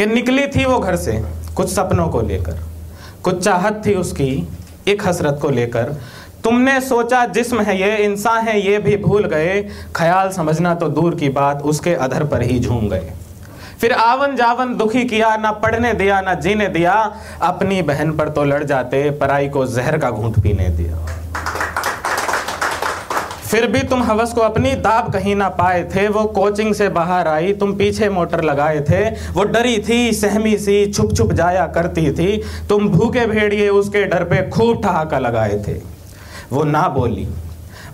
कि निकली थी वो घर से कुछ सपनों को लेकर, कुछ चाहत थी उसकी एक हसरत को लेकर। तुमने सोचा जिस्म है ये, इंसान है ये भी भूल गए। ख्याल समझना तो दूर की बात, उसके अधर पर ही झूम गए। फिर आवन जावन दुखी किया, ना पढ़ने दिया, ना जीने दिया। अपनी बहन पर तो लड़ जाते, पराई को जहर का घूंट पीने दिया। फिर भी तुम हवस को अपनी दाब कहीं ना पाए थे। वो कोचिंग से बाहर आई, तुम पीछे मोटर लगाए थे। वो डरी थी, सहमी सी, छुप छुप जाया करती थी। तुम भूखे भेड़िए उसके डर पे खूब ठहाका लगाए थे। वो ना बोली,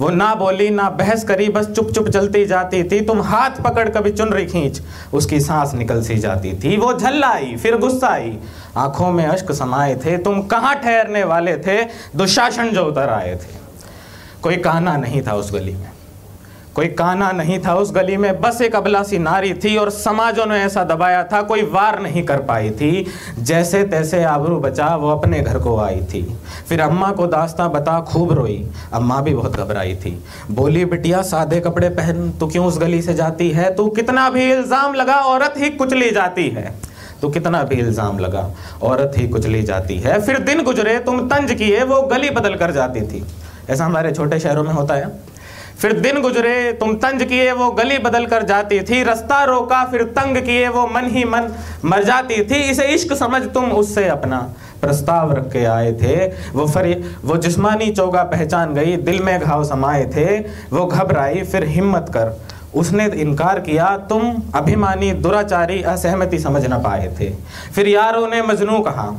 वो ना बोली, ना बहस करी, बस चुप चुप चलती जाती थी। तुम हाथ पकड़ कभी चुनरी खींच, उसकी सांस निकल सी जाती थी। वो झल्लाई, फिर गुस्सा आई। आँखों में अश्क समाये थे। तुम कहाँ ठहरने वाले थे? दुशासन जो उतर आए थे। कोई काना नहीं था उस गली में। कोई काना नहीं था उस गली में। बस एक अबलासी नारी थी और समाजों ने ऐसा दबाया था, कोई वार नहीं कर पाई थी। जैसे तैसे आबरू बचा, वो अपने घर को आई थी। फिर अम्मा को दास्ता बता खूब रोई। अम्मा भी बहुत घबराई थी। बोली, बिटिया, सादे कपड़े पहन, तू क्यों उस गली से जाती है? तू कितना भी इल्ज़ाम लगा, औरत ही कुचली जाती है। तो कितना भी इल्ज़ाम लगा, औरत ही कुचली जाती है। फिर दिन गुजरे, तुम तंज किए, वो गली बदल कर जाती थी। ऐसा हमारे छोटे शहरों में होता है। फिर दिन गुजरे, तुम तंज किए वो गली बदल कर जाती थी। रास्ता रोका, फिर तंग किए वो मन ही मन मर जाती थी। इसे इश्क समझ तुम उससे अपना प्रस्ताव रख के आए थे। वो फर, वो जिस्मानी चौगा पहचान गई, दिल में घाव समाये थे। वो घबराई, फिर हिम्मत कर उसने इनकार किया। तुम अभिमानी, दुराचारी, असहमति समझ ना पाए थे। फिर यारों ने मजनू कहा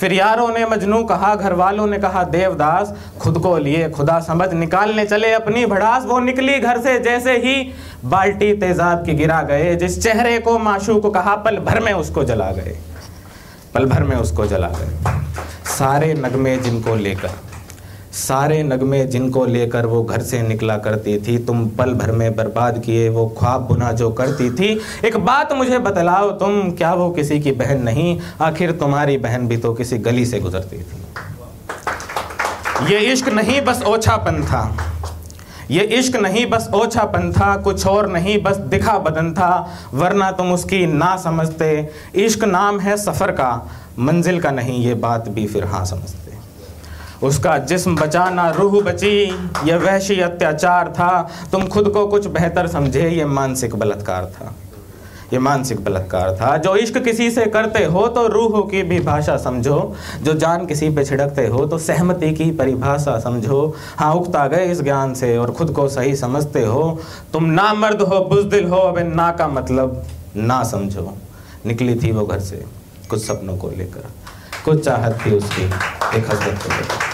फिर यारों ने मजनू कहा घर वालों ने कहा, देवदास, खुद को लिए खुदा समझ, निकालने चले अपनी भड़ास, वो निकली घर से जैसे ही बाल्टी तेजाब की गिरा गए, जिस चेहरे को माशू को कहा, पल भर में उसको जला गए, पल भर में उसको जला गए। सारे नगमे जिनको लेकर सारे नगमे जिनको लेकर वो घर से निकला करती थी, तुम पल भर में बर्बाद किए, वो ख्वाब बुना जो करती थी। एक बात मुझे बतलाओ, तुम क्या वो किसी की बहन नहीं? आखिर तुम्हारी बहन भी तो किसी गली से गुजरती थी। ये इश्क नहीं बस ओछापन था। ये इश्क नहीं बस ओछापन था, कुछ और नहीं बस दिखा बदन था, वरना तुम उसकी ना समझते। इश्क नाम है सफ़र का, मंजिल का नहीं, ये बात भी फिर हाँ समझते। उसका जिस्म बचाना रूह बची। यह वहशी अत्याचार था। तुम खुद को कुछ बेहतर समझे। ये मानसिक बलात्कार था। ये मानसिक बलात्कार था। जो इश्क किसी से करते हो तो रूह की भी भाषा समझो। जो जान किसी पे छिड़कते हो तो सहमति की परिभाषा समझो। हाँ उगता गए इस ज्ञान से और खुद को सही समझते हो। तुम ना मर्द हो, बुजदिल हो, अब ना का मतलब ना समझो। निकली थी वो घर से, कुछ सपनों को लेकर। कुछ चाहत थी उसकी, एक हज़रत को लेकर।